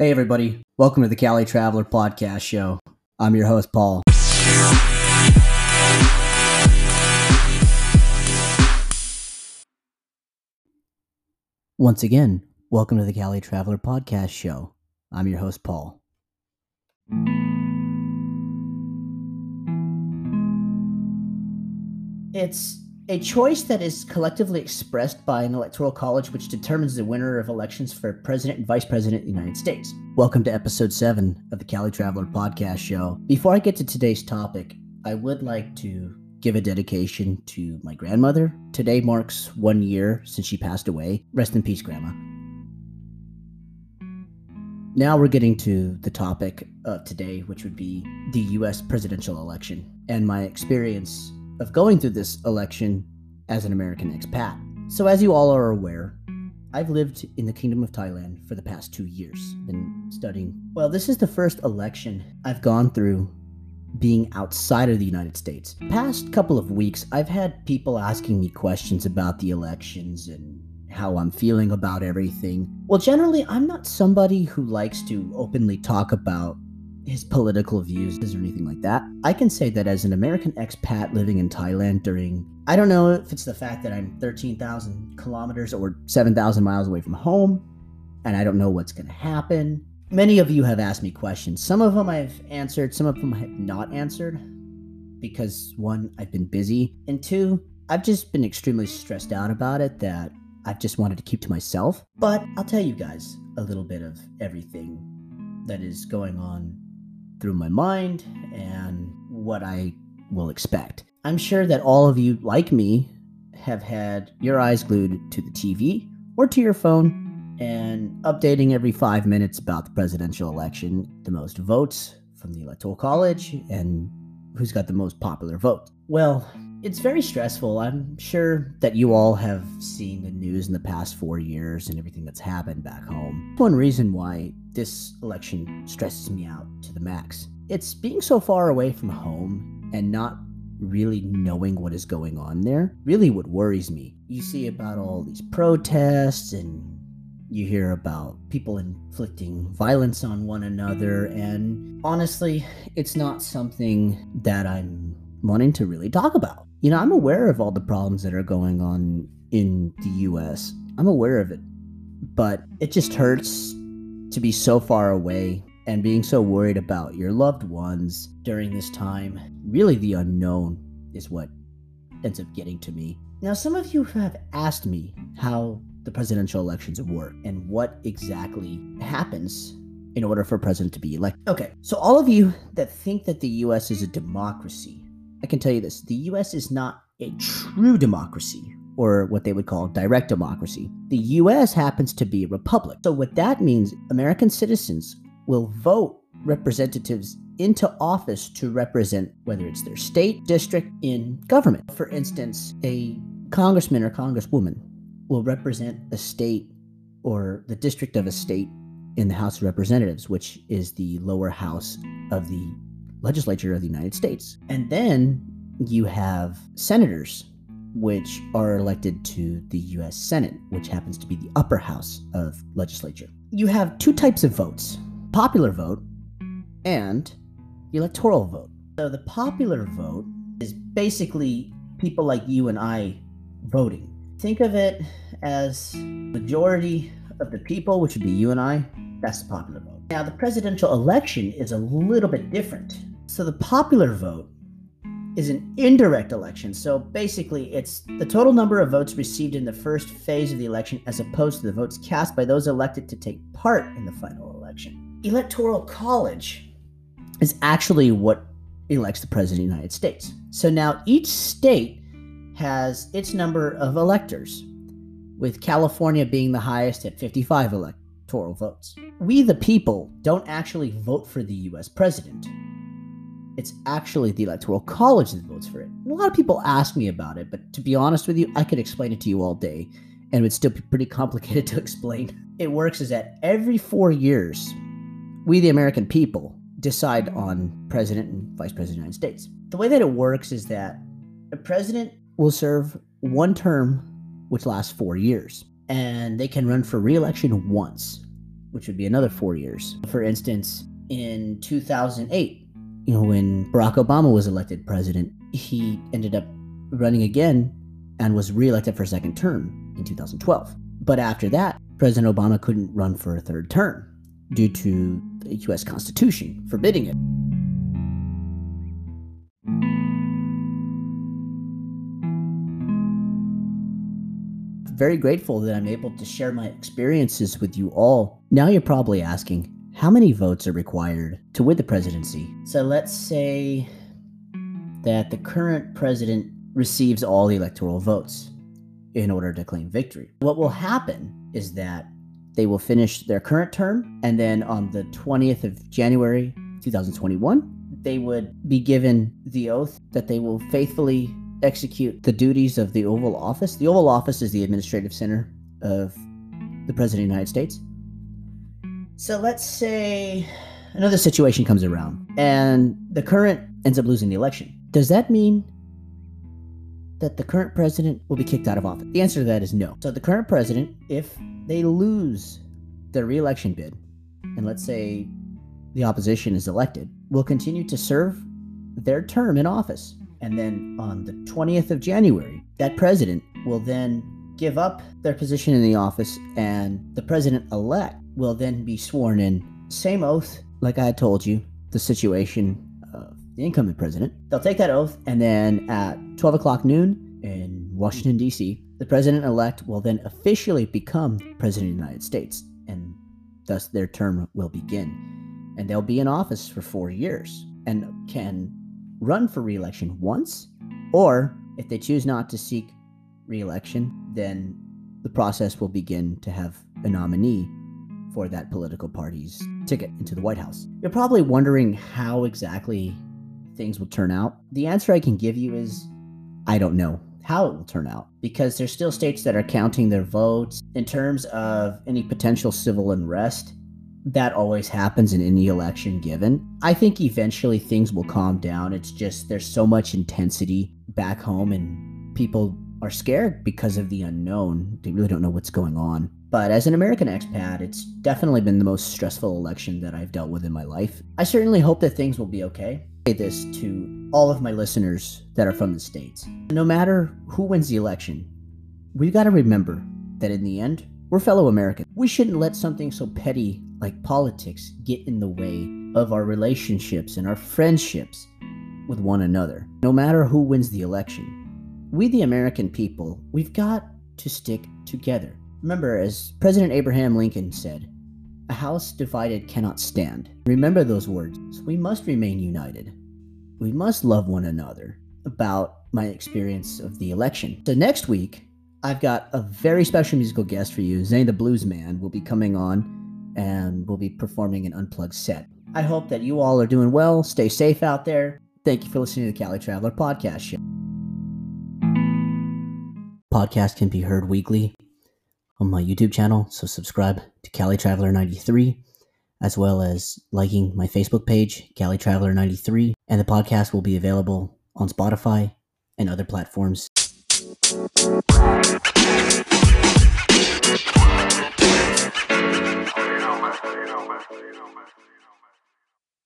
Hey, everybody. Welcome to the Cali Traveler Podcast Show. I'm your host, Paul. Once again, welcome to the Cali Traveler Podcast Show. I'm your host, Paul. It's a choice that is collectively expressed by an electoral college which determines the winner of elections for president and vice president of the United States. Welcome to episode 7 of the Cali Traveler podcast show. Before I get to today's topic, I would like to give a dedication to my grandmother. Today marks one year since she passed away. Rest in peace, Grandma. Now we're getting to the topic of today, which would be the US presidential election and my experience of going through this election as an American expat. So, as you all are aware, I've lived in the Kingdom of Thailand for the past two years, been studying. Well, this is the first election I've gone through being outside of the United States. Past couple of weeks, I've had people asking me questions about the elections and how I'm feeling about everything. Well, generally, I'm not somebody who likes to openly talk about his political views or anything like that. I can say that as an American expat living in Thailand during, I don't know if it's the fact that I'm 13,000 kilometers or 7,000 miles away from home, and I don't know what's going to happen. Many of you have asked me questions. Some of them I've answered, some of them I have not answered because one, I've been busy, and two, I've just been extremely stressed out about it that I've just wanted to keep to myself. But I'll tell you guys a little bit of everything that is going on through my mind and what I will expect. I'm sure that all of you, like me, have had your eyes glued to the TV or to your phone and updating every five minutes about the presidential election, the most votes from the Electoral College, and who's got the most popular vote. Well, it's very stressful. I'm sure that you all have seen the news in the past four years and everything that's happened back home. One reason why this election stresses me out to the max. It's being so far away from home and not really knowing what is going on there really what worries me. You see about all these protests and you hear about people inflicting violence on one another and honestly, it's not something that I'm wanting to really talk about. You know, I'm aware of all the problems that are going on in the US. I'm aware of it. But it just hurts to be so far away and being so worried about your loved ones during this time. Really, the unknown is what ends up getting to me. Now, some of you have asked me how the presidential elections work and what exactly happens in order for a president to be elected. Okay, so all of you that think that the US is a democracy, I can tell you this the US is not a true democracy or what they would call direct democracy. The US happens to be a republic. So, what that means, American citizens will vote representatives into office to represent whether it's their state, district, in government. For instance, a congressman or congresswoman will represent a state or the district of a state in the House of Representatives, which is the lower house of the legislature of the United mm-hmm. States. And then you have senators which are elected to the US Senate, which happens to be the upper house of legislature. You have two types of votes popular vote and electoral vote. So the popular vote is basically people like you and I voting. Think of it as majority of the people, which would be you and I, that's the popular vote. Now, the presidential election is a little bit different. So the popular vote is an indirect election. So basically, it's the total number of votes received in the first phase of the election as opposed to the votes cast by those elected to take part in the final election. Electoral college is actually what elects the president of the United States. So now each state has its number of electors, with California being the highest at 55 electoral votes. We, the people, don't actually vote for the US president it's actually the Electoral College that votes for it. And a lot of people ask me about it, but to be honest with you, I could explain it to you all day, and it would still be pretty complicated to explain. It works is that every four years, we, the American people, decide on president and vice president of the United States. The way that it works is that a president will serve one term, which lasts four years, and they can run for re election once which would be another four years. For instance, in 2008, you know, when Barack Obama was elected president, he ended up running again and was reelected for a second term in 2012. But after that, President Obama couldn't run for a third term due to the US Constitution forbidding it. Very grateful that I'm able to share my experiences with you all. Now you're probably asking, how many votes are required to win the presidency? So let's say that the current president receives all the electoral votes in order to claim victory. What will happen is that they will finish their current term, and then on the 20th of January 2021, they would be given the oath that they will faithfully execute the duties of the Oval Office. The Oval Office is the administrative center of the President of the United States. So let's say another situation comes around and the current ends up losing the election. Does that mean that the current president will be kicked out of office? The answer to that is no. So the current president, if they lose their reelection bid, and let's say the opposition is elected, will continue to serve their term in office. And then on the 20th of January, that president will then give up their position in the office, and the president elect will then be sworn in. Same oath, like I had told you, the situation of the incumbent president. They'll take that oath, and then at 12 o'clock noon in Washington, D.C., the president elect will then officially become president of the United States, and thus their term will begin. And they'll be in office for four years and can run for reelection once, or if they choose not to seek reelection, then the process will begin to have a nominee for that political party's ticket into the White House. You're probably wondering how exactly things will turn out. The answer I can give you is I don't know how it will turn out because there's still states that are counting their votes in terms of any potential civil unrest that always happens in any election given. I think eventually things will calm down. It's just there's so much intensity back home and people are scared because of the unknown. They really don't know what's going on. But as an American expat, it's definitely been the most stressful election that I've dealt with in my life. I certainly hope that things will be okay. I say this to all of my listeners that are from the States. No matter who wins the election, we've got to remember that in the end, we're fellow Americans. We shouldn't let something so petty like politics get in the way of our relationships and our friendships with one another, no matter who wins the election. We, the American people, we've got to stick together. Remember, as President Abraham Lincoln said, a house divided cannot stand. Remember those words. So we must remain united. We must love one another. About my experience of the election. So next week, I've got a very special musical guest for you. Zane the Blues Man will be coming on and we'll be performing an unplugged set. I hope that you all are doing well. Stay safe out there. Thank you for listening to the Cali Traveler podcast show. Podcast can be heard weekly on my YouTube channel, so subscribe to Cali Traveler 93 as well as liking my Facebook page, Cali Traveler 93, and the podcast will be available on Spotify and other platforms.